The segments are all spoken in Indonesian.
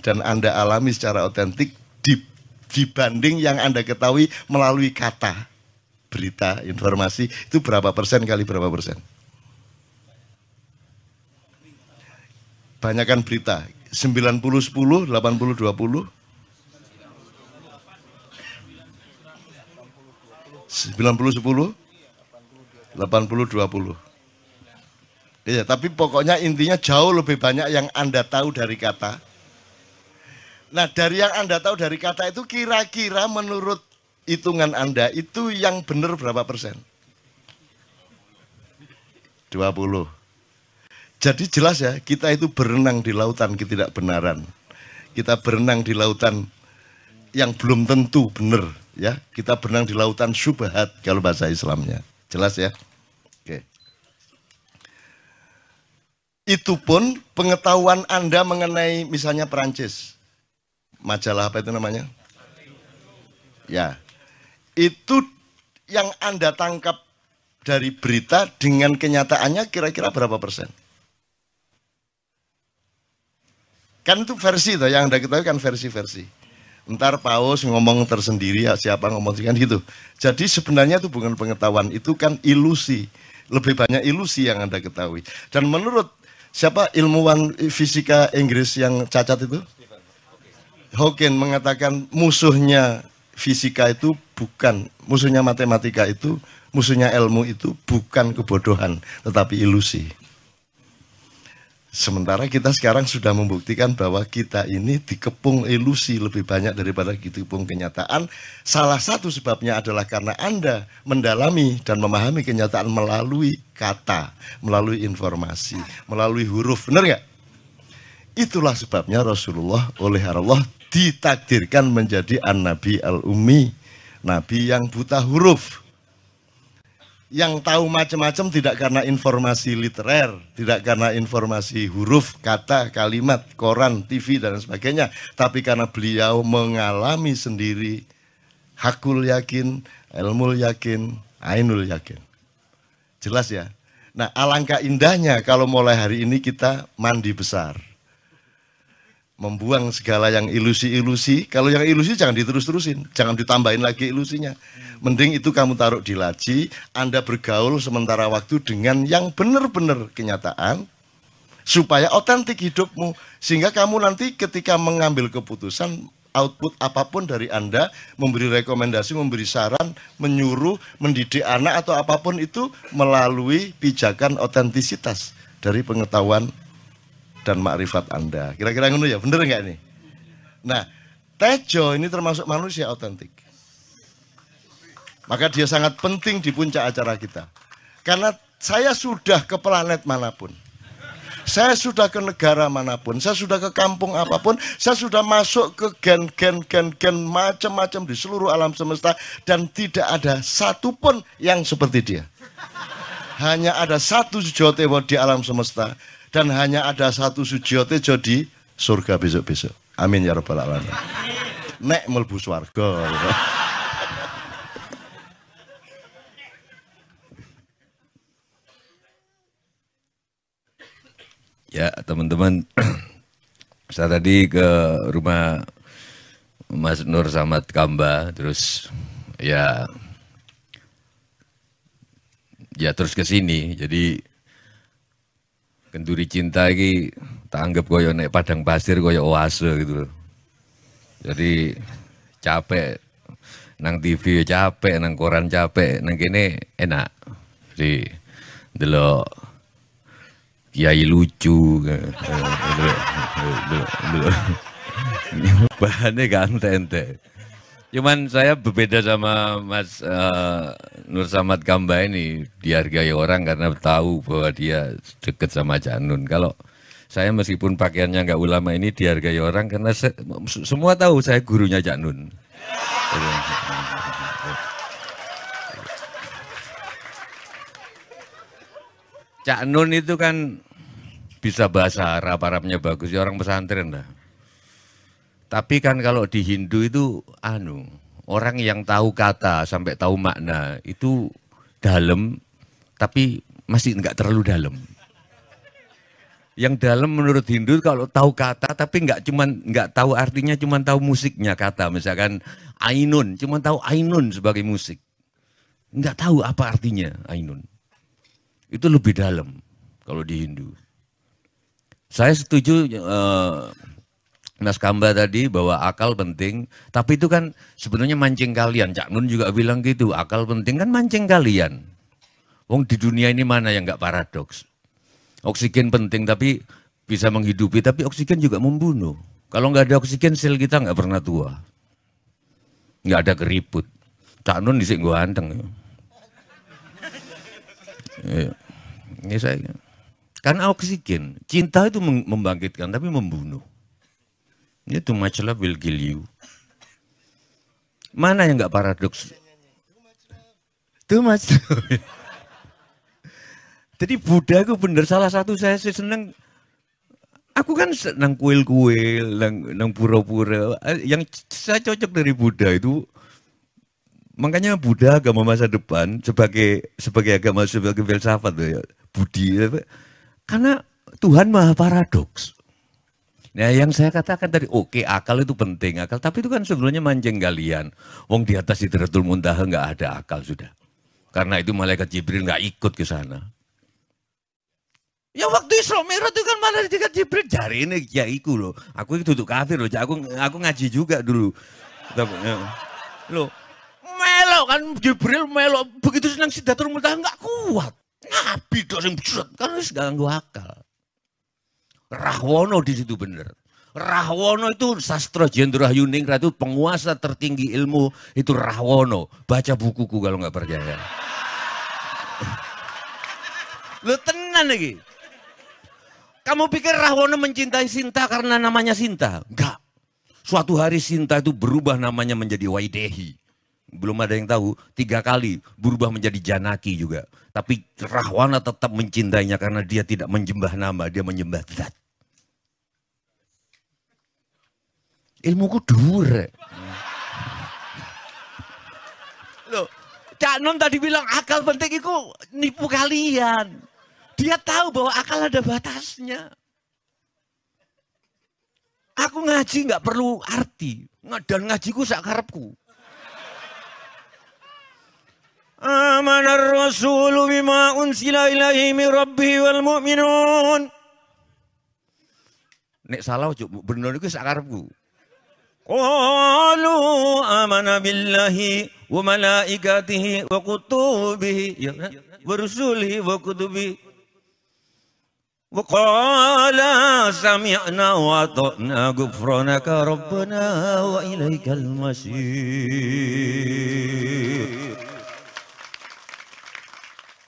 dan Anda alami secara otentik dibanding yang Anda ketahui melalui kata berita, informasi itu berapa persen kali berapa persen? Banyakan berita, 90 10, 80 20. 90 10, 80 20. Iya, tapi pokoknya intinya jauh lebih banyak yang Anda tahu dari kata. Nah, dari yang Anda tahu dari kata itu kira-kira menurut hitungan Anda itu yang benar berapa persen? 20. Jadi jelas ya, kita itu berenang di lautan ketidakbenaran. Kita berenang di lautan yang belum tentu benar ya. Kita berenang di lautan syubhat kalau bahasa Islamnya. Jelas ya? Oke. Itu pun pengetahuan Anda mengenai misalnya Perancis. Majalah apa itu namanya? Ya, itu yang Anda tangkap dari berita dengan kenyataannya kira-kira berapa persen? Kan itu versi tuh yang Anda ketahui kan versi-versi. Ntar paus ngomong tersendiri ya siapa ngomong kan gitu. Jadi sebenarnya itu bukan pengetahuan, itu kan ilusi. Lebih banyak ilusi yang Anda ketahui. Dan menurut siapa ilmuwan fisika Inggris yang cacat itu? Hawking mengatakan musuhnya fisika itu bukan musuhnya matematika itu, musuhnya ilmu itu bukan kebodohan, tetapi ilusi. Sementara kita sekarang sudah membuktikan bahwa kita ini dikepung ilusi lebih banyak daripada dikepung kenyataan. Salah satu sebabnya adalah karena Anda mendalami dan memahami kenyataan melalui kata, melalui informasi, melalui huruf. Benar nggak? Itulah sebabnya Rasulullah oleh Allah ditakdirkan menjadi an-nabi al-ummi, nabi yang buta huruf. Yang tahu macam-macam tidak karena informasi literer, tidak karena informasi huruf, kata, kalimat, koran, TV dan sebagainya, tapi karena beliau mengalami sendiri hakul yakin, ilmu yakin, ainul yakin. Jelas ya? Nah, alangkah indahnya kalau mulai hari ini kita mandi besar membuang segala yang ilusi-ilusi. Kalau yang ilusi jangan diterus-terusin, jangan ditambahin lagi ilusinya. Mending itu kamu taruh di laci, Anda bergaul sementara waktu dengan yang benar-benar kenyataan, supaya otentik hidupmu. Sehingga kamu nanti ketika mengambil keputusan, output apa pun dari Anda, memberi rekomendasi, memberi saran, menyuruh, mendidik anak atau apa pun itu melalui pijakan otentisitas dari pengetahuan dan makrifat Anda. Kira-kira ngono ya, bener nggak ini? Nah, Tejo ini termasuk manusia otentik. Maka dia sangat penting di puncak acara kita. Karena saya sudah ke planet mana pun. Saya sudah ke negara mana pun, saya sudah ke kampung apa pun, saya sudah masuk ke gen-gen gen-gen macam-macam di seluruh alam semesta dan tidak ada satupun yang seperti dia. Hanya ada satu Jawa di alam semesta dan hanya ada satu sujiote jadi surga besok-besok. Amin ya rabbal alamin. Nek melbu swarga. Ya teman-teman, saya tadi ke rumah Mas Nur Samad Kamba, terus ya ya terus ke sini. Jadi kenduri cinta ini tak anggap koyo nek padang pasir koyo oase gitu loh. Jadi capek nang TV capek, nang koran capek, nang kene enak. Jadi delok kiai lucu bahannya ganteng Cuman saya berbeda sama Mas uh, Nur Samad Kamba ini dihargai orang karena tahu bahwa dia deket sama Janun. Kalau saya meskipun pakaiannya nggak ulama ini dihargai orang karena se semua tahu saya gurunya Janun. Cak Nun itu kan bisa bahasa Arab, Arabnya bagus, ya orang pesantren lah. Tapi kan kalau di Hindu itu anu, orang yang tahu kata sampai tahu makna itu dalam tapi masih enggak terlalu dalam. Yang dalam menurut Hindu kalau tahu kata tapi nggak cuman nggak tahu artinya cuman tahu musiknya kata. Misalkan ainun cuman tahu ainun sebagai musik. Nggak tahu apa artinya ainun. Itu lebih dalam kalau di Hindu. Saya setuju uh, Mas Kamba tadi bahwa akal penting, tapi itu kan sebenarnya mancing kalian. Cak Nun juga bilang gitu, akal penting kan mancing kalian. Wong di dunia ini mana yang nggak paradoks? Oksigen penting tapi bisa menghidupi, tapi oksigen juga membunuh. Kalau nggak ada oksigen, sel kita nggak pernah tua. Nggak ada keriput. Cak Nun di sini gue anteng. Ya. Ini saya. Karena oksigen, cinta itu membangkitkan tapi membunuh. Ini too much love will kill you. Mana yang nggak paradoks? Too much. Jadi Buddha itu benar salah satu saya sih seneng. Aku kan senang kuil-kuil, nang, nang pura-pura. Yang saya cocok dari Buddha itu, makanya Buddha agama masa depan sebagai sebagai agama sebagai filsafat ya, Budi. Karena Tuhan maha paradoks. Nah yang saya katakan tadi, oke okay, akal itu penting, akal. Tapi itu kan sebenarnya mancing kalian. Wong di atas Sidratul Muntaha nggak ada akal sudah. Karena itu malaikat Jibril nggak ikut ke sana. Ya waktu Isra Mi'raj itu kan malah dekat Jibril jari ini ya iku loh. Aku itu tutup kafir loh. Aku aku ngaji juga dulu. Ya. Loh, melo kan Jibril melo begitu senang Sidratul Muntaha nggak kuat. Nabi dong yang kan harus ganggu akal. Rahwono di situ bener. Rahwono itu sastra Jenderal Yuning itu penguasa tertinggi ilmu itu Rahwono. Baca bukuku kalau nggak percaya. Lu tenan lagi. Kamu pikir Rahwono mencintai Sinta karena namanya Sinta? Enggak. Suatu hari Sinta itu berubah namanya menjadi Waidehi. Belum ada yang tahu, tiga kali berubah menjadi Janaki juga. Tapi Rahwana tetap mencintainya karena dia tidak menyembah nama, dia menyembah zat. Ilmuku dhuwur. Loh, Cak Non tadi bilang akal penting itu nipu kalian. Dia tahu bahwa akal ada batasnya. Aku ngaji nggak perlu arti. Dan ngajiku sakarepku. آمن الرسول بما أنزل إليه من ربه والمؤمنون. Nek salah ujuk bener akar sak karepku. Qalu amana billahi wa malaikatihi wa kutubihi ya, wa rusulihi wa kutubihi. Wa qala sami'na wa ta'na ghufranaka rabbana wa ilaikal masir.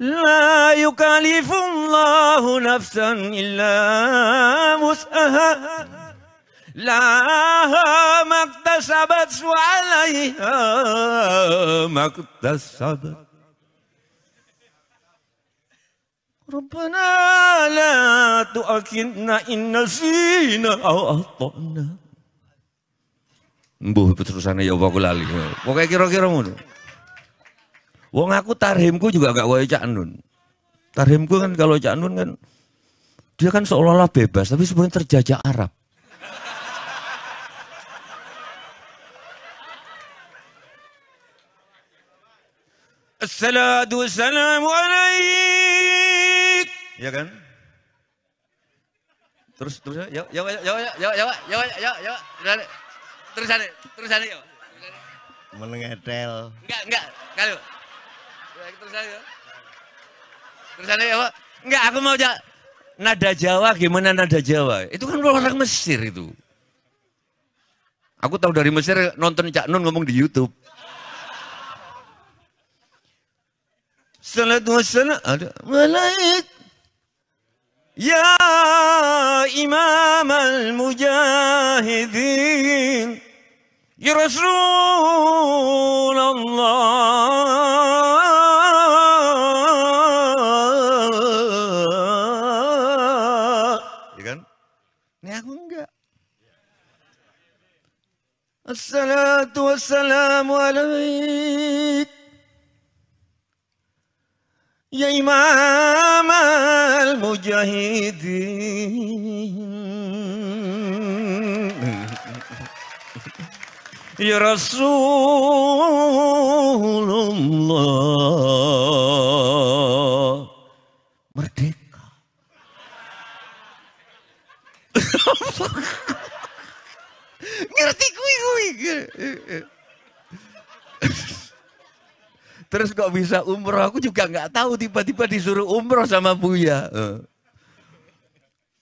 لا يكلف الله نفسا إلا وسعها لها ما اكتسبت وعليها ما اكتسبت ربنا لا تؤاخذنا إن نسينا أو أخطأنا Mbuh terusannya ya Allah lali. Pokoknya kira-kira ngono. Wong aku tarhimku juga gak wae Cak Nun. Tarhimku kan kalau Cak Nun kan dia kan seolah-olah bebas tapi sebenarnya terjajah Arab. Assalatu wassalamu alaik. Ya kan? Terus terus ya ya ya ya ya ya ya ya ya terus sana terus sana ya. Menengetel. Enggak enggak kalau terus ya. Terus sana ya Pak. Enggak aku mau ja nada Jawa gimana nada Jawa? Itu kan orang Mesir itu. Aku tahu dari Mesir nonton Cak Nun ngomong di YouTube. Salatu wassalam ada malaik Ya Imam al-Mujahidin Ya Rasulullah Assalatu wassalamu alaik Ya Imam al-Mujahidin Ya Rasulullah Merdeka Ngerti kui kui Terus kok bisa umroh? Aku juga nggak tahu tiba-tiba disuruh umroh sama Buya. Eh.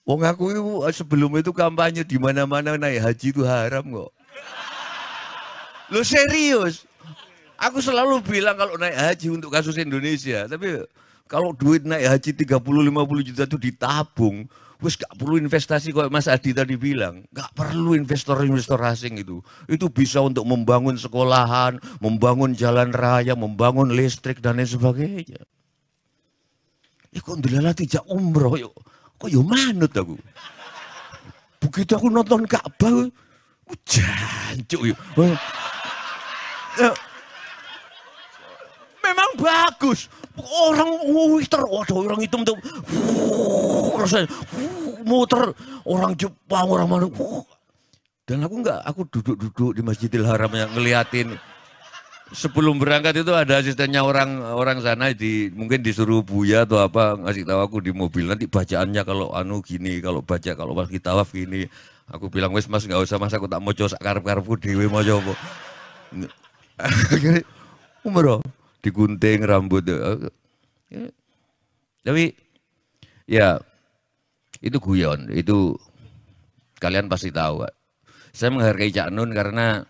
Wong aku itu sebelum itu kampanye di mana-mana naik haji itu haram kok. Lo serius? Aku selalu bilang kalau naik haji untuk kasus Indonesia, tapi kalau duit naik haji 30-50 juta itu ditabung, Wes gak perlu investasi kok Mas Adi tadi bilang. Gak perlu investor-investor asing itu. Itu bisa untuk membangun sekolahan, membangun jalan raya, membangun listrik dan lain sebagainya. Ya kok ndelala tidak umroh yuk. Kok yo manut aku. Begitu aku nonton Ka'bah, jancuk yuk. Ya, memang bagus. Orang muter, waduh orang hitam tuh, rasanya muter orang Jepang orang mana. Dan aku enggak, aku duduk-duduk di Masjidil Haram yang ngeliatin. Sebelum berangkat itu ada asistennya orang orang sana di mungkin disuruh buya atau apa ngasih tahu aku di mobil nanti bacaannya kalau anu gini kalau baca kalau pas kita tawaf gini aku bilang wes mas nggak usah mas aku tak mau coba karep karepku dewi mau coba umroh digunting rambut. Ya. Tapi ya itu guyon, itu kalian pasti tahu. Saya menghargai Cak Nun karena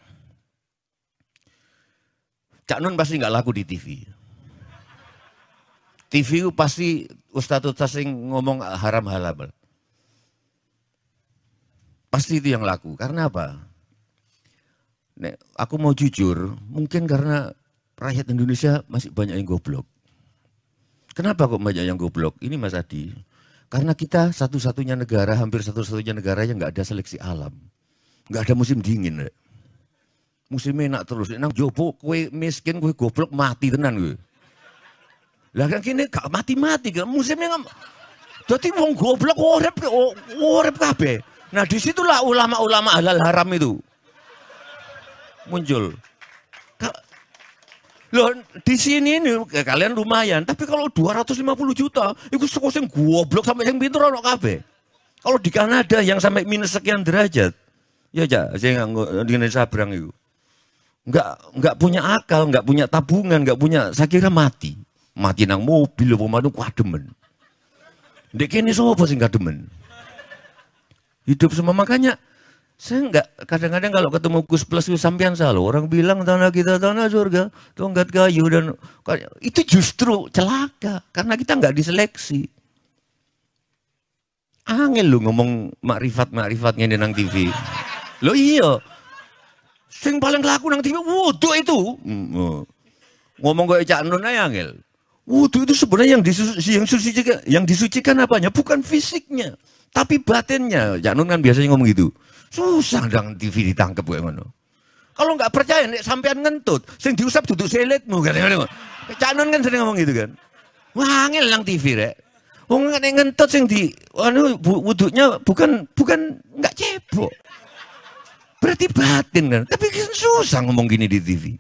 Cak Nun pasti nggak laku di TV. TV itu pasti Ustadz Ustadz ngomong haram halal. Pasti itu yang laku. Karena apa? Nek, aku mau jujur, mungkin karena rakyat Indonesia masih banyak yang goblok. Kenapa kok banyak yang goblok? Ini Mas Adi. Karena kita satu-satunya negara, hampir satu-satunya negara yang nggak ada seleksi alam. Nggak ada musim dingin. Rek. Musimnya enak terus. Nang jopo kue miskin, kue goblok mati tenan kue. Lah kan kini gak mati-mati kan musimnya nggak. Jadi wong goblok urip urip kabeh. Nah di situlah ulama-ulama halal haram itu muncul. Loh, di sini ini kalian lumayan, tapi kalau 250 juta, itu sekolah yang goblok sampai yang pintar ono kabeh. Kalau di Kanada yang sampai minus sekian derajat, ya aja, saya nggak di sabrang itu. Nggak, nggak punya akal, nggak punya tabungan, nggak punya, saya kira mati. Mati nang mobil, apa mana demen. Dek ini semua pasti nggak demen. Hidup semua makanya saya enggak, kadang-kadang kalau ketemu Gus Plus itu sampean selalu orang bilang tanah kita tanah surga, tongkat kayu dan itu justru celaka karena kita enggak diseleksi. Angel lu ngomong makrifat-makrifat ngene nang TV. Lo iya. Sing paling laku nang TV wudu itu. Hmm, oh. Ngomong gue Cak Nun aja angel. Wudu itu sebenarnya yang disucikan, yang disucikan, yang disucikan apanya? Bukan fisiknya, tapi batinnya. Cak Nun kan biasanya ngomong gitu. Susah dong TV ditangkep gue ngono. Kalau nggak percaya nek sampean ngentut, sing diusap duduk selitmu kan. Canon kan sering ngomong gitu kan. Wangil lang TV rek. Wong nek ngentut sing di anu wuduknya bukan bukan nggak cebok. Berarti batin kan. Tapi kan susah ngomong gini di TV.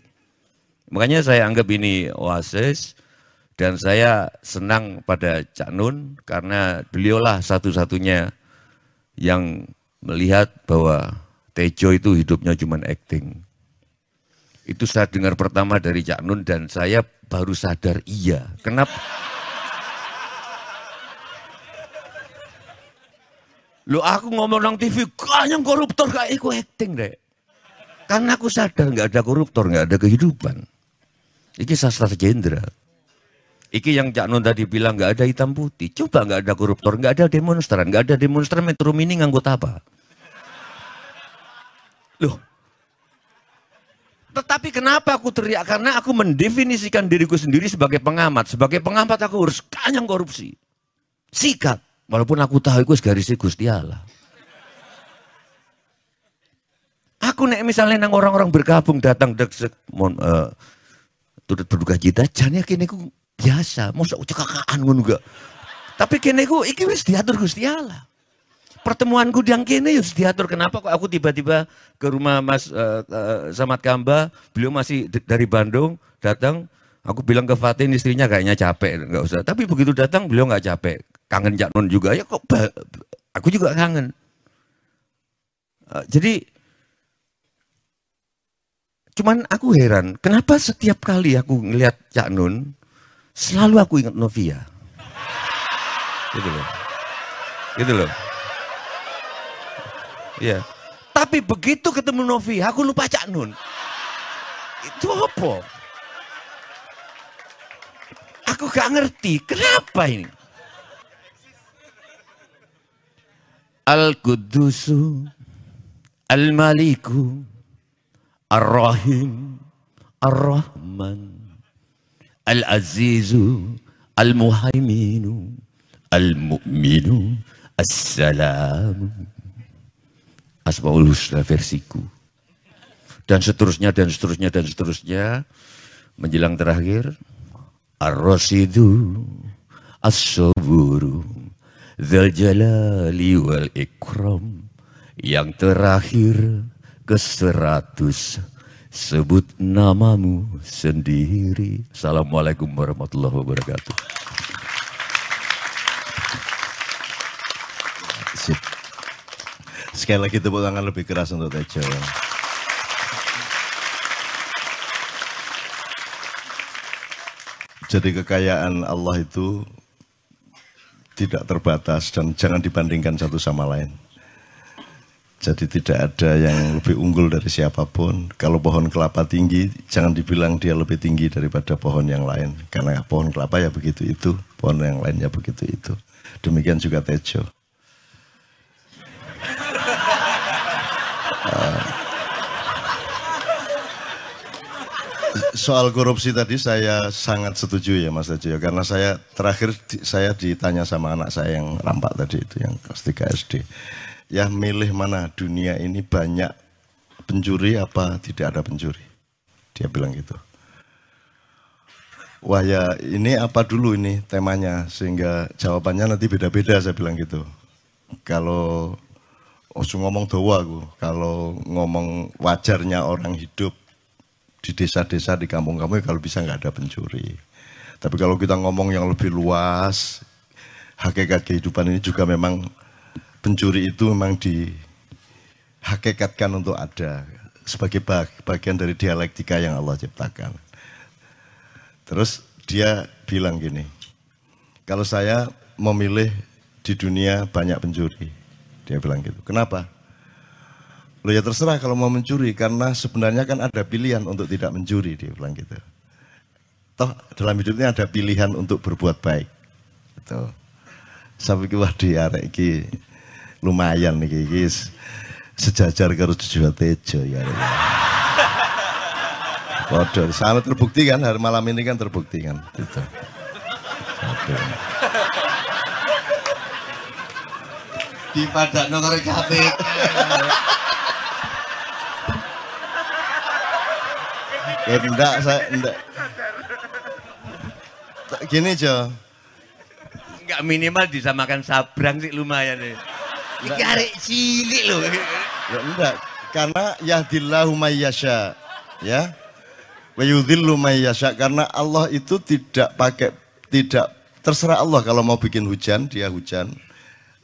Makanya saya anggap ini oasis dan saya senang pada Cak Nun karena beliaulah satu-satunya yang melihat bahwa Tejo itu hidupnya cuma acting. Itu saya dengar pertama dari Cak Nun dan saya baru sadar iya. Kenapa? Lo aku ngomong nang TV, yang koruptor kayak aku acting deh. Karena aku sadar nggak ada koruptor, nggak ada kehidupan. Ini sastra jenderal. Iki yang Cak Nun tadi bilang nggak ada hitam putih. Coba nggak ada koruptor, nggak ada demonstran, nggak ada demonstran Metro Mini nganggut apa? Loh. Tetapi kenapa aku teriak? Karena aku mendefinisikan diriku sendiri sebagai pengamat. Sebagai pengamat aku harus kanyang korupsi. Sikat. Walaupun aku tahu itu garisnya Gusti Allah. Aku nek misalnya nang orang-orang bergabung datang dek uh, turut berduka cita, jane kene ku biasa, mosok cekakaan ngono gak. Tapi kene ku iki wis diatur Gusti Allah. Pertemuanku yang kene wis diatur. Kenapa kok aku tiba-tiba ke rumah Mas uh, uh, Samad Kamba, beliau masih dari Bandung datang, aku bilang ke Fatin istrinya kayaknya capek, nggak usah. Tapi begitu datang beliau nggak capek, kangen Cak Nun juga ya kok aku juga kangen. Uh, jadi Cuman aku heran, kenapa setiap kali aku ngelihat Cak Nun, selalu aku ingat Novia. Gitu loh. Gitu loh. Iya. Tapi begitu ketemu Novia, aku lupa Cak Nun. Itu apa? Aku gak ngerti, kenapa ini? Al-Qudusu, Al-Maliku, Ar-Rahim, Ar-Rahman, Al-Azizu, Al-Muhaiminu, Al-Mu'minu, As-Salamu. Asmaul Husna versiku. Dan seterusnya, dan seterusnya, dan seterusnya. Menjelang terakhir, Ar-Rasidu, As-Saburu, Zal Jalali wal Ikram. Yang terakhir, ke seratus sebut namamu sendiri. Assalamualaikum warahmatullahi wabarakatuh. Sekali lagi tepuk tangan lebih keras untuk Tejo. Jadi kekayaan Allah itu tidak terbatas dan jangan dibandingkan satu sama lain. Jadi tidak ada yang lebih unggul dari siapa pun. Kalau pohon kelapa tinggi, jangan dibilang dia lebih tinggi daripada pohon yang lain. Karena pohon kelapa ya begitu itu, pohon yang lainnya begitu itu. Demikian juga Tejo. Uh, soal korupsi tadi saya sangat setuju ya Mas Tejo. Karena saya terakhir saya ditanya sama anak saya yang rampak tadi itu, yang kelas 3 SD ya milih mana dunia ini banyak pencuri apa tidak ada pencuri. Dia bilang gitu. Wah ya ini apa dulu ini temanya sehingga jawabannya nanti beda-beda saya bilang gitu. Kalau oh ngomong doa aku, kalau ngomong wajarnya orang hidup di desa-desa di kampung-kampung ya kalau bisa nggak ada pencuri. Tapi kalau kita ngomong yang lebih luas, hakikat kehidupan ini juga memang pencuri itu memang dihakikatkan untuk ada sebagai bagian dari dialektika yang Allah ciptakan. Terus dia bilang gini, kalau saya memilih di dunia banyak pencuri, dia bilang gitu. Kenapa? Lo ya terserah kalau mau mencuri, karena sebenarnya kan ada pilihan untuk tidak mencuri, dia bilang gitu. Toh dalam hidupnya ada pilihan untuk berbuat baik. Gitu. Sampai wah di arek lumayan nih guys sejajar karo Jojo Tejo ya. Waduh, sangat terbukti kan hari malam ini kan terbukti kan itu. Di padak nomor KPK. ya enggak, saya enggak. Gini Jo. Enggak minimal disamakan sabrang sih lumayan nih. Iki arek cilik loh. Ya enggak, karena yahdillahu mayyasha. Ya. Wa yudhillu mayyasha karena Allah itu tidak pakai tidak terserah Allah kalau mau bikin hujan, dia hujan.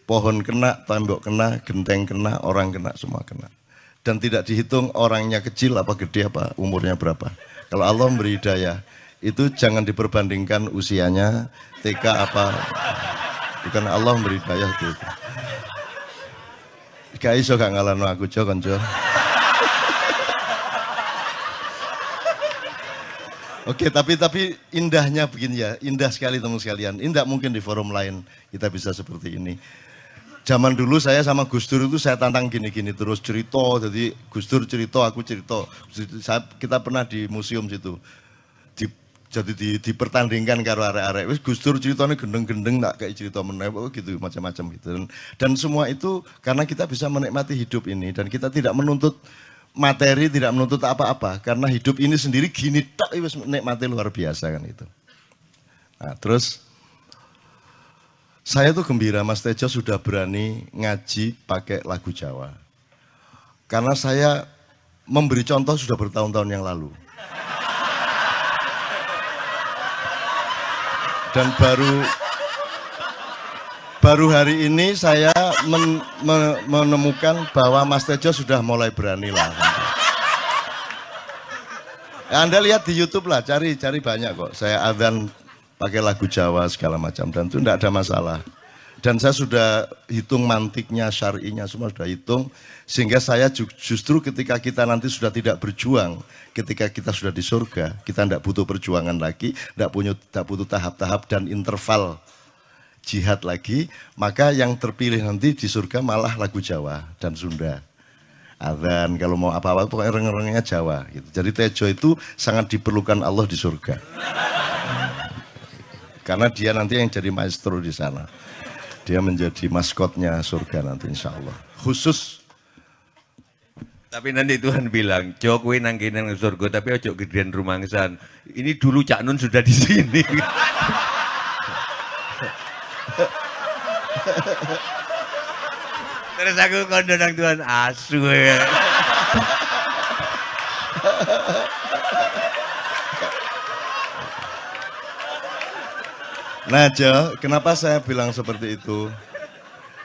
Pohon kena, tembok kena, genteng kena, orang kena, semua kena. Dan tidak dihitung orangnya kecil apa gede apa, umurnya berapa. Kalau Allah memberi hidayah, itu jangan diperbandingkan usianya, TK apa. Bukan Allah memberi hidayah itu. Gak iso gak ngalano aku Jo konco. Oke, tapi tapi indahnya begini ya, indah sekali teman sekalian. Indah mungkin di forum lain kita bisa seperti ini. Zaman dulu saya sama Gus Dur itu saya tantang gini-gini terus cerita, jadi Gus Dur cerita, aku cerita. Kita pernah di museum situ. Di, jadi di, dipertandingkan karo arek-arek. Wis Gus Dur ceritanya gendeng-gendeng tak kayak cerita meneh oh, gitu macam-macam gitu. Dan, dan semua itu karena kita bisa menikmati hidup ini dan kita tidak menuntut materi tidak menuntut apa-apa karena hidup ini sendiri gini tak wis nikmati luar biasa kan itu. Nah, terus saya tuh gembira Mas Tejo sudah berani ngaji pakai lagu Jawa. Karena saya memberi contoh sudah bertahun-tahun yang lalu. Dan baru baru hari ini saya men, men, menemukan bahwa Mas Tejo sudah mulai berani lah. Anda lihat di YouTube lah, cari cari banyak kok. Saya adzan pakai lagu Jawa segala macam dan itu tidak ada masalah. Dan saya sudah hitung mantiknya, syari'inya semua sudah hitung. Sehingga saya justru ketika kita nanti sudah tidak berjuang, ketika kita sudah di surga, kita tidak butuh perjuangan lagi, tidak punya tidak butuh tahap-tahap dan interval jihad lagi, maka yang terpilih nanti di surga malah lagu Jawa dan Sunda. Adhan, kalau mau apa-apa pokoknya reng-rengnya Jawa. Gitu. Jadi Tejo itu sangat diperlukan Allah di surga. Karena dia nanti yang jadi maestro di sana. Dia menjadi maskotnya surga nanti insya Allah. Khusus tapi nanti Tuhan bilang, Jokowi nang kene nang surga tapi ojo gedean rumangsan. Ini dulu Cak Nun sudah di sini. Terus aku kondo nang Tuhan asu ya. Jo, kenapa saya bilang seperti itu?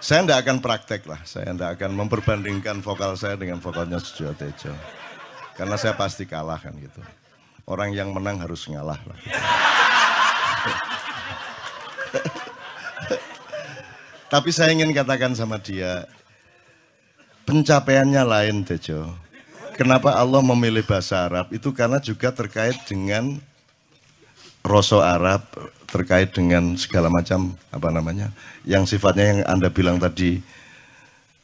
Saya tidak akan praktek lah, saya tidak akan memperbandingkan vokal saya dengan vokalnya Sujo Tejo. Karena saya pasti kalah kan gitu. Orang yang menang harus ngalah lah. Tapi saya ingin katakan sama dia, pencapaiannya lain Tejo. Kenapa Allah memilih bahasa Arab? Itu karena juga terkait dengan rosok Arab, terkait dengan segala macam apa namanya, yang sifatnya yang Anda bilang tadi,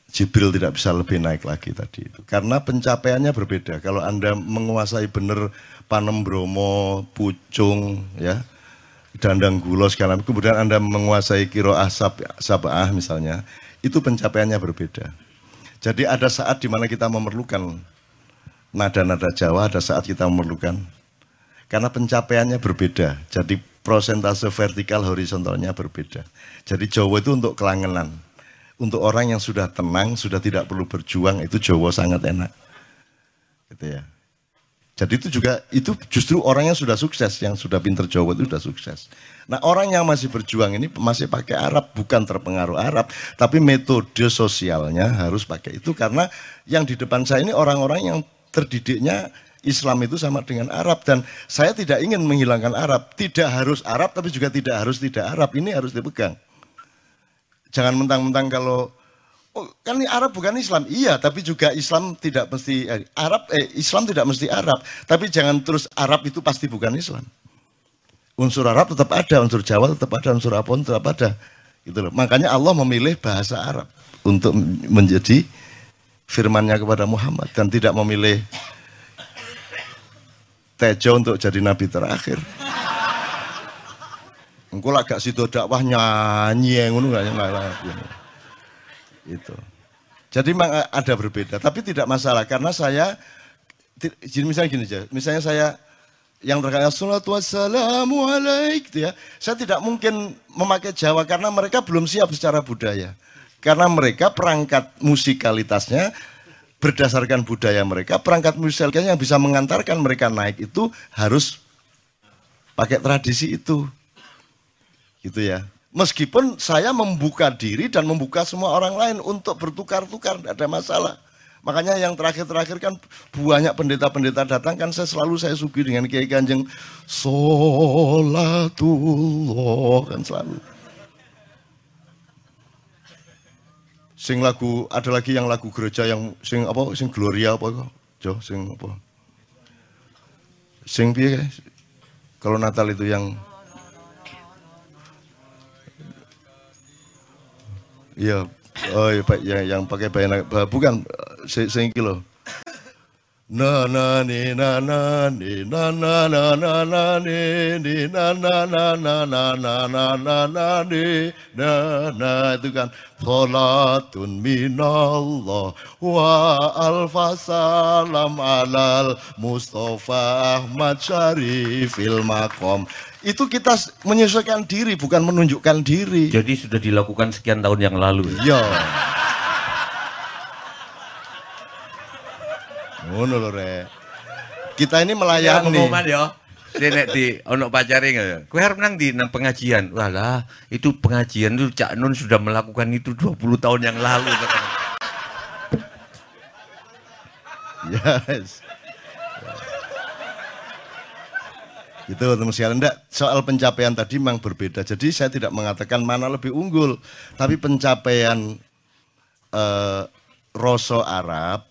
Jibril tidak bisa lebih naik lagi tadi itu. Karena pencapaiannya berbeda. Kalau Anda menguasai benar Panem Bromo, Pucung, ya, dandang gulo segala kemudian Anda menguasai kiroah sab, sabah misalnya, itu pencapaiannya berbeda. Jadi ada saat di mana kita memerlukan nada-nada Jawa, ada saat kita memerlukan karena pencapaiannya berbeda. Jadi prosentase vertikal horizontalnya berbeda. Jadi Jawa itu untuk kelangenan. Untuk orang yang sudah tenang, sudah tidak perlu berjuang, itu Jawa sangat enak. Gitu ya. Jadi itu juga itu justru orang yang sudah sukses, yang sudah pinter Jawa itu sudah sukses. Nah orang yang masih berjuang ini masih pakai Arab, bukan terpengaruh Arab, tapi metode sosialnya harus pakai itu karena yang di depan saya ini orang-orang yang terdidiknya Islam itu sama dengan Arab dan saya tidak ingin menghilangkan Arab. Tidak harus Arab tapi juga tidak harus tidak Arab. Ini harus dipegang. Jangan mentang-mentang kalau Oh, kan ini Arab bukan Islam. Iya, tapi juga Islam tidak mesti eh, Arab eh Islam tidak mesti Arab, tapi jangan terus Arab itu pasti bukan Islam. Unsur Arab tetap ada, unsur Jawa tetap ada, unsur apa tetap ada. Gitu loh. Makanya Allah memilih bahasa Arab untuk menjadi firmannya kepada Muhammad dan tidak memilih Tejo untuk jadi nabi terakhir. Engkau lah gak situ dakwah nyanyi yang ngono gak itu. Jadi memang ada berbeda, tapi tidak masalah karena saya misalnya gini aja, misalnya saya yang terkait salatu wassalamu alaik gitu ya. Saya tidak mungkin memakai Jawa karena mereka belum siap secara budaya. Karena mereka perangkat musikalitasnya berdasarkan budaya mereka, perangkat musikalitasnya yang bisa mengantarkan mereka naik itu harus pakai tradisi itu. Gitu ya. Meskipun saya membuka diri dan membuka semua orang lain untuk bertukar-tukar, tidak ada masalah. Makanya yang terakhir-terakhir kan banyak pendeta-pendeta datang kan saya selalu saya sugi dengan Kiai Kanjeng Solatullah kan selalu. Sing lagu ada lagi yang lagu gereja yang sing apa sing Gloria apa kok? Jo sing apa? Sing piye Kalau Natal itu yang Iya, oh iya, yang, yang pakai bayang bukan se seingki loh. Na na ni na na ni na na na na na ni ni na na na na na na na na na ni na na itu kan salatun minallah wa alfa salam alal Mustafa Ahmad Syarifil Makom itu kita menyesuaikan diri bukan menunjukkan diri Jadi sudah dilakukan sekian tahun yang lalu. iya ngono lho rek kita ini Ya melayani pengumuman ya. Dia nek di ono pacare ya? Kowe harus nang di nang pengajian. Walah, itu pengajian itu Cak Nun sudah melakukan itu 20 tahun yang lalu. Yes. Itu teman sekalian. Enggak, soal pencapaian tadi memang berbeda. Jadi saya tidak mengatakan mana lebih unggul. Tapi pencapaian eh, Rosso Arab,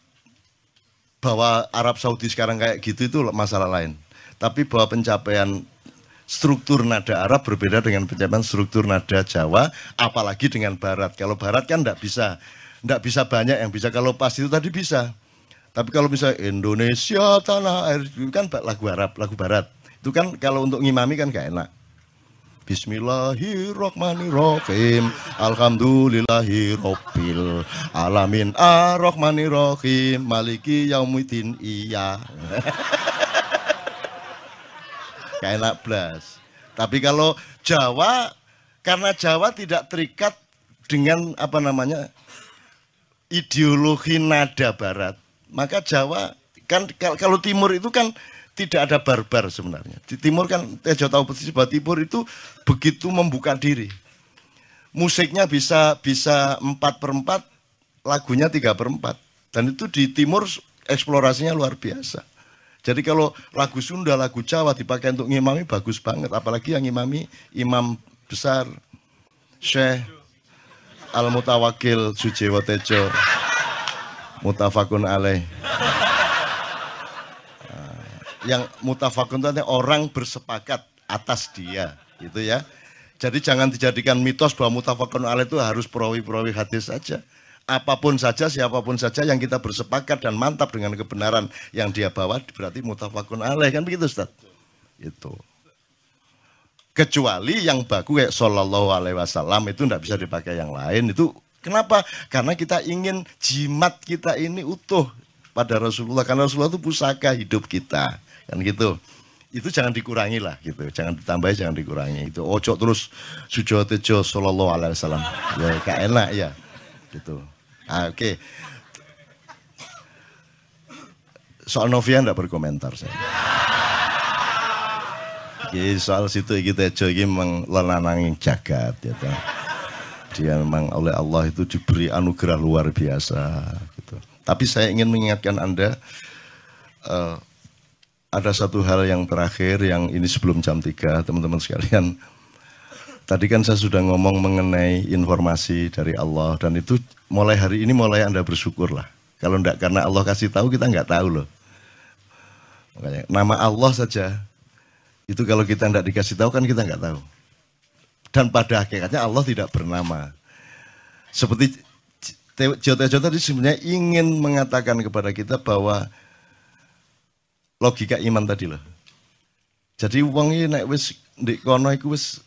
bahwa Arab Saudi sekarang kayak gitu itu masalah lain. Tapi bahwa pencapaian struktur nada Arab berbeda dengan pencapaian struktur nada Jawa, apalagi dengan Barat. Kalau Barat kan enggak bisa. Enggak bisa banyak yang bisa. Kalau pas itu tadi bisa. Tapi kalau misalnya Indonesia tanah air kan lagu Arab, lagu Barat. Itu kan kalau untuk ngimami kan gak enak. Bismillahirrahmanirrahim. Alhamdulillahirabbil alamin. Arrahmanirrahim. Maliki yaumiddin. Iya. Gak enak blas. Tapi kalau Jawa Karena Jawa tidak terikat dengan apa namanya ideologi nada barat. Maka Jawa kan kal- kalau timur itu kan tidak ada barbar sebenarnya. Di timur kan Tejo tahu persis bahwa timur itu begitu membuka diri. Musiknya bisa bisa empat per empat, lagunya tiga per empat. Dan itu di timur eksplorasinya luar biasa. Jadi kalau lagu Sunda, lagu Jawa dipakai untuk ngimami bagus banget. Apalagi yang ngimami imam besar, Syekh Al-Mutawakil Sujewo Tejo Mutafakun alaih yang mutafakun itu artinya orang bersepakat atas dia gitu ya. Jadi jangan dijadikan mitos bahwa mutafakun alaih itu harus perawi-perawi hadis saja. Apa pun saja siapa pun saja yang kita bersepakat dan mantap dengan kebenaran yang dia bawa berarti mutafakun alaih kan begitu Ustaz? Itu kecuali yang baku kayak sallallahu alaihi wasallam itu tidak bisa dipakai yang lain. Itu kenapa? Karena kita ingin jimat kita ini utuh pada Rasulullah. Karena Rasulullah itu pusaka hidup kita kan gitu. Itu jangan dikurangi lah gitu. Jangan ditambahi jangan dikurangi. Itu ojo terus sujo tejo sallallahu alaihi wasallam. Ya gak enak ya. Gitu. Ah, oke. Soal Novia enggak berkomentar saya. Iki soal situ iki tejo iki memang lelananging jagat toh. Dia memang oleh Allah itu diberi anugerah luar biasa gitu. Tapi saya ingin mengingatkan Anda eh, ada satu hal yang terakhir yang ini sebelum jam 3 teman-teman sekalian. Tadi kan saya sudah ngomong mengenai informasi dari Allah dan itu mulai hari ini mulai Anda bersyukur lah. Kalau enggak karena Allah kasih tahu kita enggak tahu loh. Makanya nama Allah saja itu kalau kita tidak dikasih tahu kan kita nggak tahu. Dan pada hakikatnya Allah tidak bernama. Seperti Jota-Jota tadi sebenarnya ingin mengatakan kepada kita bahwa logika iman tadi loh. Jadi wong ini naik wis di kono iku wis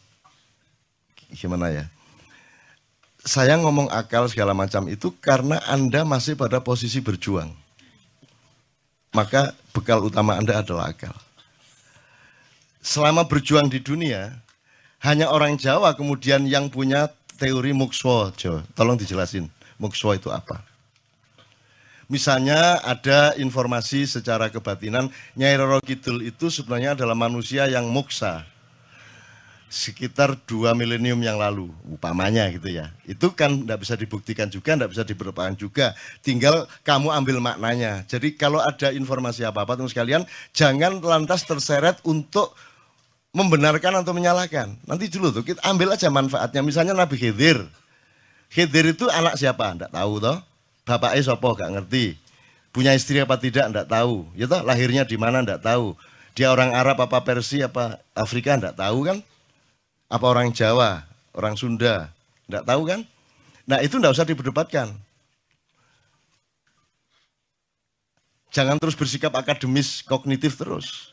gimana ya? Saya ngomong akal segala macam itu karena Anda masih pada posisi berjuang. Maka bekal utama Anda adalah akal selama berjuang di dunia, hanya orang Jawa kemudian yang punya teori mukswa, Jo. Tolong dijelasin, mukswa itu apa? Misalnya ada informasi secara kebatinan, Nyai Roro Kidul itu sebenarnya adalah manusia yang muksa. Sekitar dua milenium yang lalu, upamanya gitu ya. Itu kan tidak bisa dibuktikan juga, tidak bisa diberpakan juga. Tinggal kamu ambil maknanya. Jadi kalau ada informasi apa-apa, teman sekalian, jangan lantas terseret untuk membenarkan atau menyalahkan. Nanti dulu tuh kita ambil aja manfaatnya. Misalnya Nabi Khidir. Khidir itu anak siapa? Enggak tahu toh. Bapaknya sopo gak ngerti. Punya istri apa tidak enggak tahu. Ya toh lahirnya di mana enggak tahu. Dia orang Arab apa Persia apa Afrika enggak tahu kan? Apa orang Jawa, orang Sunda, enggak tahu kan? Nah, itu enggak usah diperdebatkan. Jangan terus bersikap akademis, kognitif terus.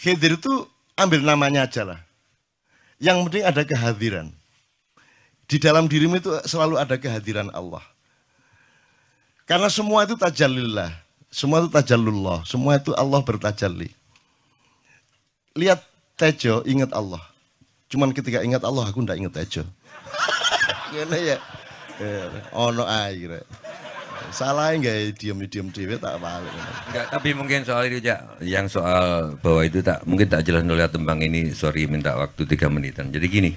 Hadir itu ambil namanya aja lah. Yang penting ada kehadiran. Di dalam dirimu itu selalu ada kehadiran Allah. Karena semua itu tajallillah. Semua itu tajallullah. Semua itu Allah bertajalli. Lihat Tejo, ingat Allah. Cuman ketika ingat Allah, aku ndak ingat Tejo. Gimana ya? Eh, Ono air. Salah enggak diam-diam dewe tak balik. Enggak, tapi mungkin soal itu Cak, yang soal bahwa itu tak mungkin tak jelas melihat tembang ini, sorry minta waktu tiga menitan. Jadi gini,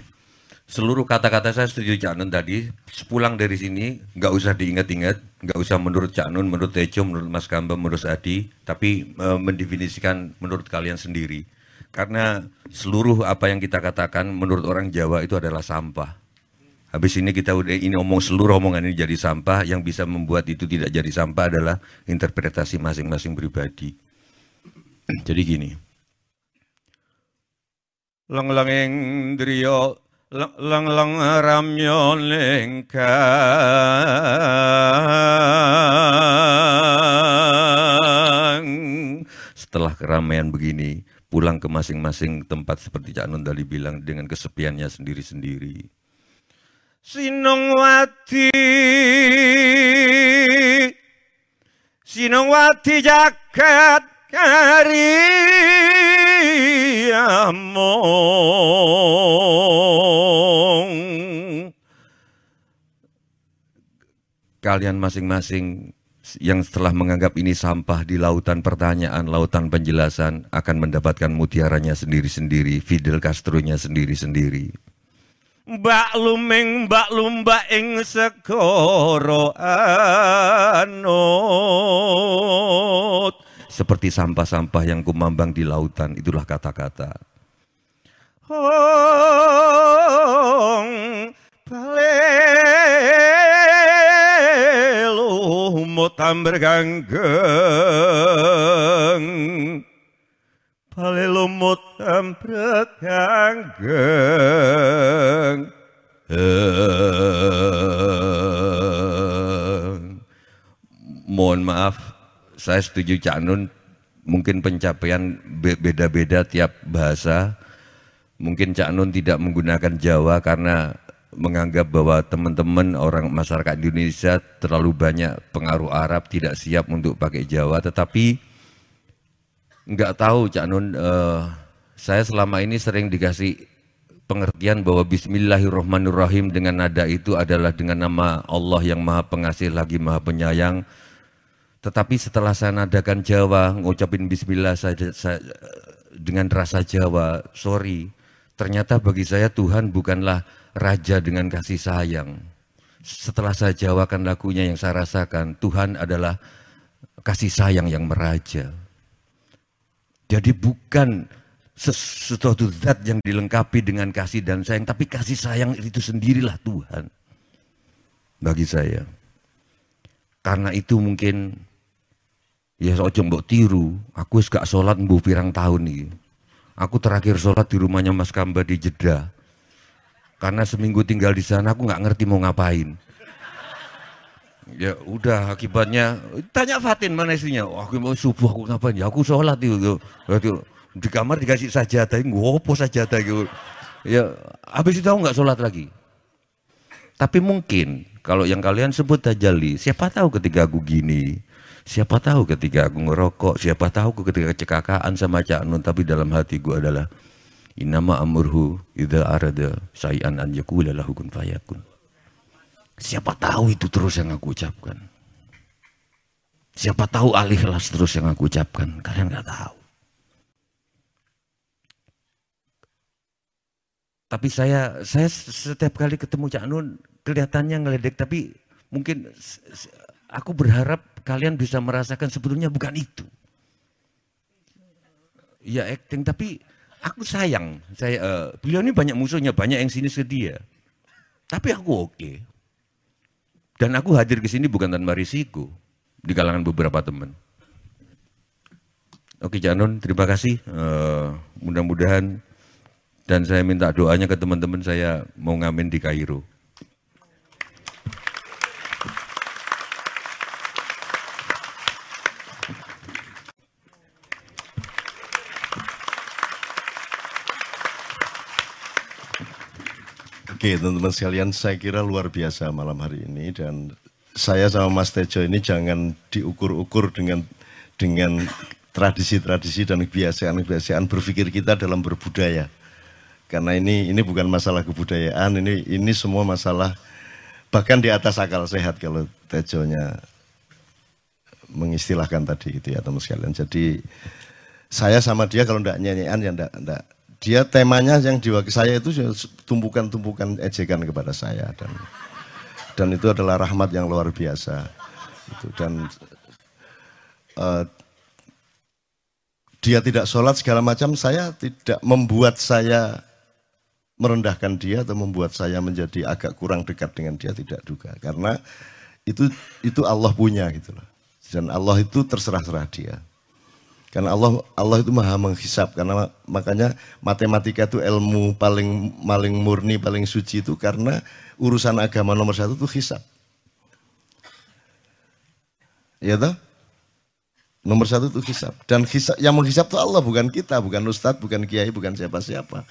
seluruh kata-kata saya setuju Cak Nun tadi, sepulang dari sini nggak usah diingat-ingat, nggak usah menurut Cak Nun, menurut Tejo, menurut Mas Gamba, menurut Adi, tapi e, mendefinisikan menurut kalian sendiri. Karena seluruh apa yang kita katakan menurut orang Jawa itu adalah sampah. Habis ini kita udah ini omong seluruh omongan ini jadi sampah, yang bisa membuat itu tidak jadi sampah adalah interpretasi masing-masing pribadi. Jadi gini. Lang langeng driyo lang lang lang ramyo lengkang. Setelah keramaian begini, pulang ke masing-masing tempat seperti Cak Nun tadi bilang dengan kesepiannya sendiri-sendiri. Sinongwati Sinongwati jagat kariamong Kalian masing-masing yang setelah menganggap ini sampah di lautan pertanyaan, lautan penjelasan akan mendapatkan mutiaranya sendiri-sendiri, Fidel Castro-nya sendiri-sendiri. Mbak lumeng mbak lumba ing segoro anut seperti sampah-sampah yang kumambang di lautan itulah kata-kata. Hong palelu mutam berganggeng Palelumut amprekanggeng Mohon maaf, saya setuju Cak Nun, mungkin pencapaian beda-beda tiap bahasa. Mungkin Cak Nun tidak menggunakan Jawa karena menganggap bahwa teman-teman orang masyarakat Indonesia terlalu banyak pengaruh Arab, tidak siap untuk pakai Jawa. Tetapi Enggak tahu Cak Nun, uh, saya selama ini sering dikasih pengertian bahwa Bismillahirrahmanirrahim dengan nada itu adalah dengan nama Allah yang maha pengasih lagi maha penyayang. Tetapi setelah saya nadakan Jawa, ngucapin Bismillah saya, saya, dengan rasa Jawa, sorry, ternyata bagi saya Tuhan bukanlah Raja dengan kasih sayang. Setelah saya jawakan lagunya yang saya rasakan, Tuhan adalah kasih sayang yang meraja. Jadi bukan sesuatu zat yang dilengkapi dengan kasih dan sayang, tapi kasih sayang itu sendirilah Tuhan. Bagi saya. Karena itu mungkin ya ojo mbok tiru, aku gak sholat mbuh pirang tahun nih. Aku terakhir sholat di rumahnya Mas Kamba di Jeddah. Karena seminggu tinggal di sana aku nggak ngerti mau ngapain. Ya udah akibatnya tanya Fatin mana istrinya. Oh, aku mau subuh aku ngapain? Ya aku sholat itu. Di kamar dikasih sajadah, ngopo sajadah gitu. Ya habis itu aku nggak sholat lagi. Tapi mungkin kalau yang kalian sebut tajalli, siapa tahu ketika aku gini, siapa tahu ketika aku ngerokok, siapa tahu aku ketika kecekakaan sama Cak Nun, tapi dalam hatiku adalah inama amurhu idza arada sayan an yakula lahu kun fayakun. Siapa tahu itu terus yang aku ucapkan. Siapa tahu alih ikhlas terus yang aku ucapkan. Kalian nggak tahu. Tapi saya saya setiap kali ketemu Cak Nun kelihatannya ngeledek tapi mungkin aku berharap kalian bisa merasakan sebetulnya bukan itu. Ya acting tapi aku sayang. Saya uh, beliau ini banyak musuhnya, banyak yang sinis ke dia. Tapi aku oke. Dan aku hadir ke sini bukan tanpa risiko di kalangan beberapa teman. Oke Cak Nun, terima kasih. Uh, mudah-mudahan dan saya minta doanya ke teman-teman saya mau ngamen di Kairo. Oke teman-teman sekalian saya kira luar biasa malam hari ini dan saya sama Mas Tejo ini jangan diukur-ukur dengan dengan tradisi-tradisi dan kebiasaan-kebiasaan berpikir kita dalam berbudaya. Karena ini ini bukan masalah kebudayaan, ini ini semua masalah bahkan di atas akal sehat kalau Tejonya mengistilahkan tadi gitu ya teman sekalian. Jadi saya sama dia kalau tidak nyanyian ya tidak dia temanya yang diwakili saya itu tumpukan-tumpukan ejekan kepada saya dan dan itu adalah rahmat yang luar biasa. Itu dan uh, dia tidak sholat segala macam saya tidak membuat saya merendahkan dia atau membuat saya menjadi agak kurang dekat dengan dia tidak juga. Karena itu itu Allah punya gitu loh. Dan Allah itu terserah-serah dia karena Allah Allah itu maha menghisap karena makanya matematika itu ilmu paling paling murni paling suci itu karena urusan agama nomor satu itu hisap. Ya toh? Nomor satu itu hisap. Dan hisap, yang menghisap itu Allah bukan kita, bukan ustadz, bukan kiai, bukan siapa-siapa.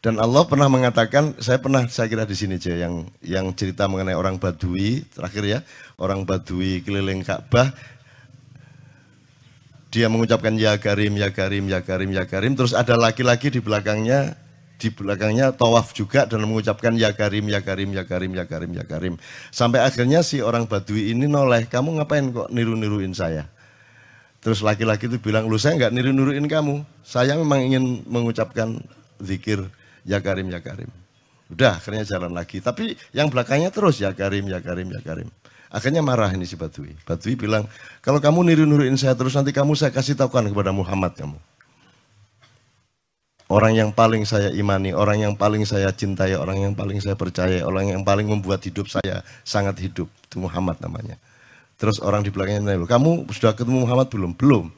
Dan Allah pernah mengatakan, saya pernah saya kira di sini aja yang yang cerita mengenai orang Badui terakhir ya, orang Badui keliling Ka'bah dia mengucapkan ya karim, ya karim, ya karim, ya karim. Terus ada laki-laki di belakangnya, di belakangnya tawaf juga dan mengucapkan ya karim, ya karim, ya karim, ya karim, ya karim. Sampai akhirnya si orang badui ini noleh, kamu ngapain kok niru-niruin saya? Terus laki-laki itu bilang, lu saya nggak niru-niruin kamu. Saya memang ingin mengucapkan zikir ya karim, ya karim. Udah, akhirnya jalan lagi. Tapi yang belakangnya terus ya karim, ya karim, ya karim. Akhirnya marah ini si Badui. Badui bilang, kalau kamu niru-niruin saya terus nanti kamu saya kasih tahukan kepada Muhammad kamu. Orang yang paling saya imani, orang yang paling saya cintai, orang yang paling saya percaya, orang yang paling membuat hidup saya sangat hidup. Itu Muhammad namanya. Terus orang di belakangnya nanya, kamu sudah ketemu Muhammad belum? Belum.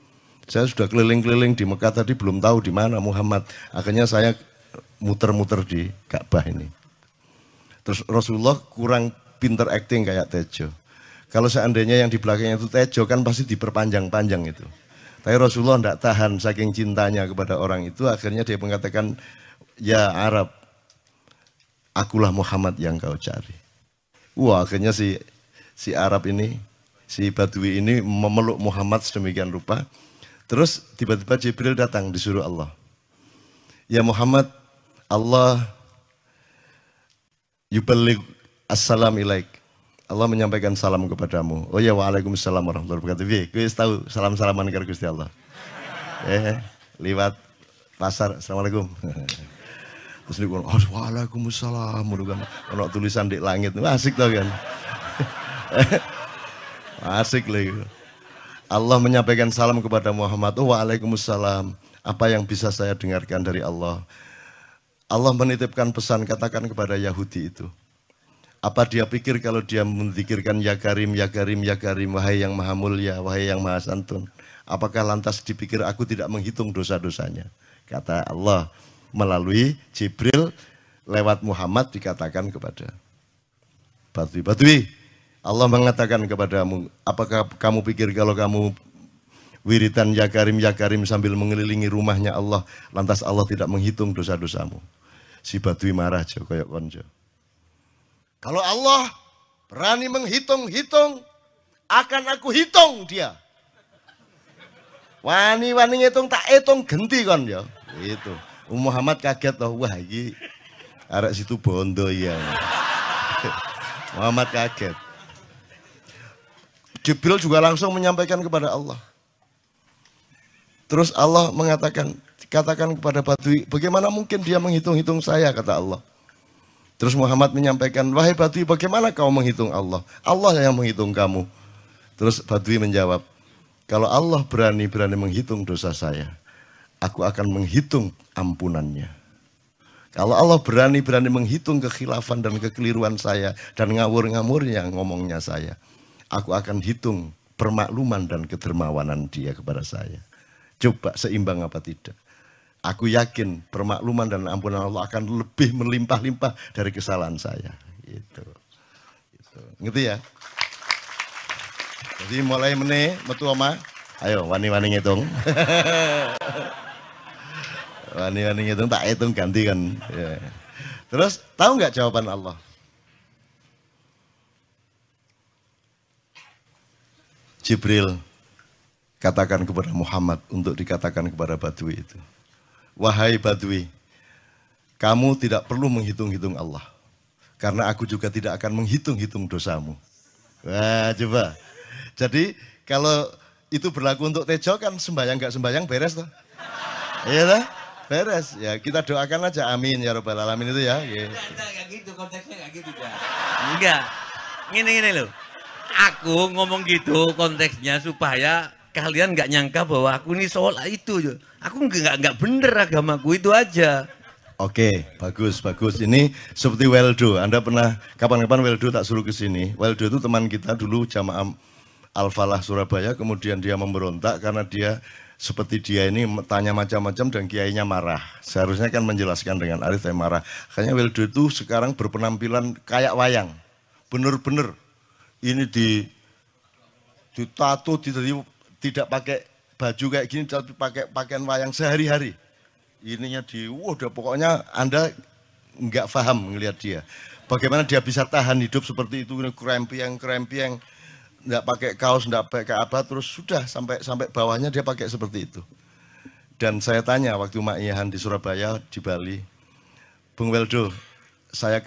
Saya sudah keliling-keliling di Mekah tadi belum tahu di mana Muhammad. Akhirnya saya muter-muter di Ka'bah ini. Terus Rasulullah kurang pinter acting kayak Tejo. Kalau seandainya yang di belakangnya itu Tejo kan pasti diperpanjang-panjang itu. Tapi Rasulullah tidak tahan saking cintanya kepada orang itu akhirnya dia mengatakan ya Arab akulah Muhammad yang kau cari. Wah akhirnya si si Arab ini si Badui ini memeluk Muhammad sedemikian rupa. Terus tiba-tiba Jibril datang disuruh Allah. Ya Muhammad, Allah yuballigh Assalamualaikum. Allah menyampaikan salam kepadamu. Oh ya waalaikumsalam warahmatullahi wabarakatuh. Gue tahu salam-salaman ke Gusti Allah. Eh, lewat pasar. Assalamualaikum. Terus dia oh, waalaikumsalam. Kan, ono tulisan di langit. Asik tau kan. Asik lagi. Allah menyampaikan salam kepada Muhammad. Oh, waalaikumsalam. Apa yang bisa saya dengarkan dari Allah? Allah menitipkan pesan katakan kepada Yahudi itu. Apa dia pikir kalau dia menzikirkan ya karim, ya karim, ya karim, wahai yang maha mulia, wahai yang maha santun. Apakah lantas dipikir aku tidak menghitung dosa-dosanya? Kata Allah melalui Jibril lewat Muhammad dikatakan kepada Batui. Batui, Allah mengatakan kepadamu, apakah kamu pikir kalau kamu wiritan ya karim, ya karim sambil mengelilingi rumahnya Allah, lantas Allah tidak menghitung dosa-dosamu. Si Batui marah, Jo, koyok konjo. Kalau Allah berani menghitung-hitung, akan aku hitung dia. Wani-wani ngitung tak hitung genti kon ya. Itu. Muhammad kaget toh, wah iki arek situ bondo ya. Muhammad kaget. Jibril juga langsung menyampaikan kepada Allah. Terus Allah mengatakan, katakan kepada Badui, bagaimana mungkin dia menghitung-hitung saya, kata Allah. Terus Muhammad menyampaikan, wahai Badui bagaimana kau menghitung Allah? Allah yang menghitung kamu. Terus Badui menjawab, kalau Allah berani-berani menghitung dosa saya, aku akan menghitung ampunannya. Kalau Allah berani-berani menghitung kekhilafan dan kekeliruan saya dan ngawur-ngawurnya ngomongnya saya, aku akan hitung permakluman dan kedermawanan dia kepada saya. Coba seimbang apa tidak. Aku yakin permakluman dan ampunan Allah akan lebih melimpah-limpah dari kesalahan saya. Gitu. gitu. Ngerti ya? Jadi mulai meneh metu oma, ayo wani-wani ngitung. wani-wani ngitung tak hitung ganti kan. Ya. Terus tahu nggak jawaban Allah? Jibril katakan kepada Muhammad untuk dikatakan kepada Badui itu. Wahai Badui, kamu tidak perlu menghitung-hitung Allah. Karena aku juga tidak akan menghitung-hitung dosamu. Wah, coba. Jadi kalau itu berlaku untuk Tejo kan sembayang nggak sembayang beres tuh. Iya lah, beres. Ya kita doakan aja amin ya robbal alamin itu ya. Gitu. Enggak gitu konteksnya enggak gitu ya. Enggak. Gini-gini loh. Aku ngomong gitu konteksnya supaya kalian nggak nyangka bahwa aku ini sholat itu. Aku nggak nggak bener agamaku itu aja. Oke, bagus, bagus. Ini seperti Weldo. Anda pernah kapan-kapan Weldo tak suruh ke sini. Weldo itu teman kita dulu jamaah Al-Falah Surabaya, kemudian dia memberontak karena dia seperti dia ini tanya macam-macam dan kiainya marah. Seharusnya kan menjelaskan dengan arif yang marah. Kayaknya Weldo itu sekarang berpenampilan kayak wayang. Bener-bener. Ini di ditato, tidak, tidak pakai baju kayak gini, tapi pakai pakaian wayang sehari-hari ininya di wah udah pokoknya Anda nggak paham ngelihat dia. Bagaimana dia bisa tahan hidup seperti itu krempiang krempiang nggak pakai kaos nggak pakai apa terus sudah sampai sampai bawahnya dia pakai seperti itu. Dan saya tanya waktu Mak Iyahan di Surabaya di Bali, Bung Weldo, saya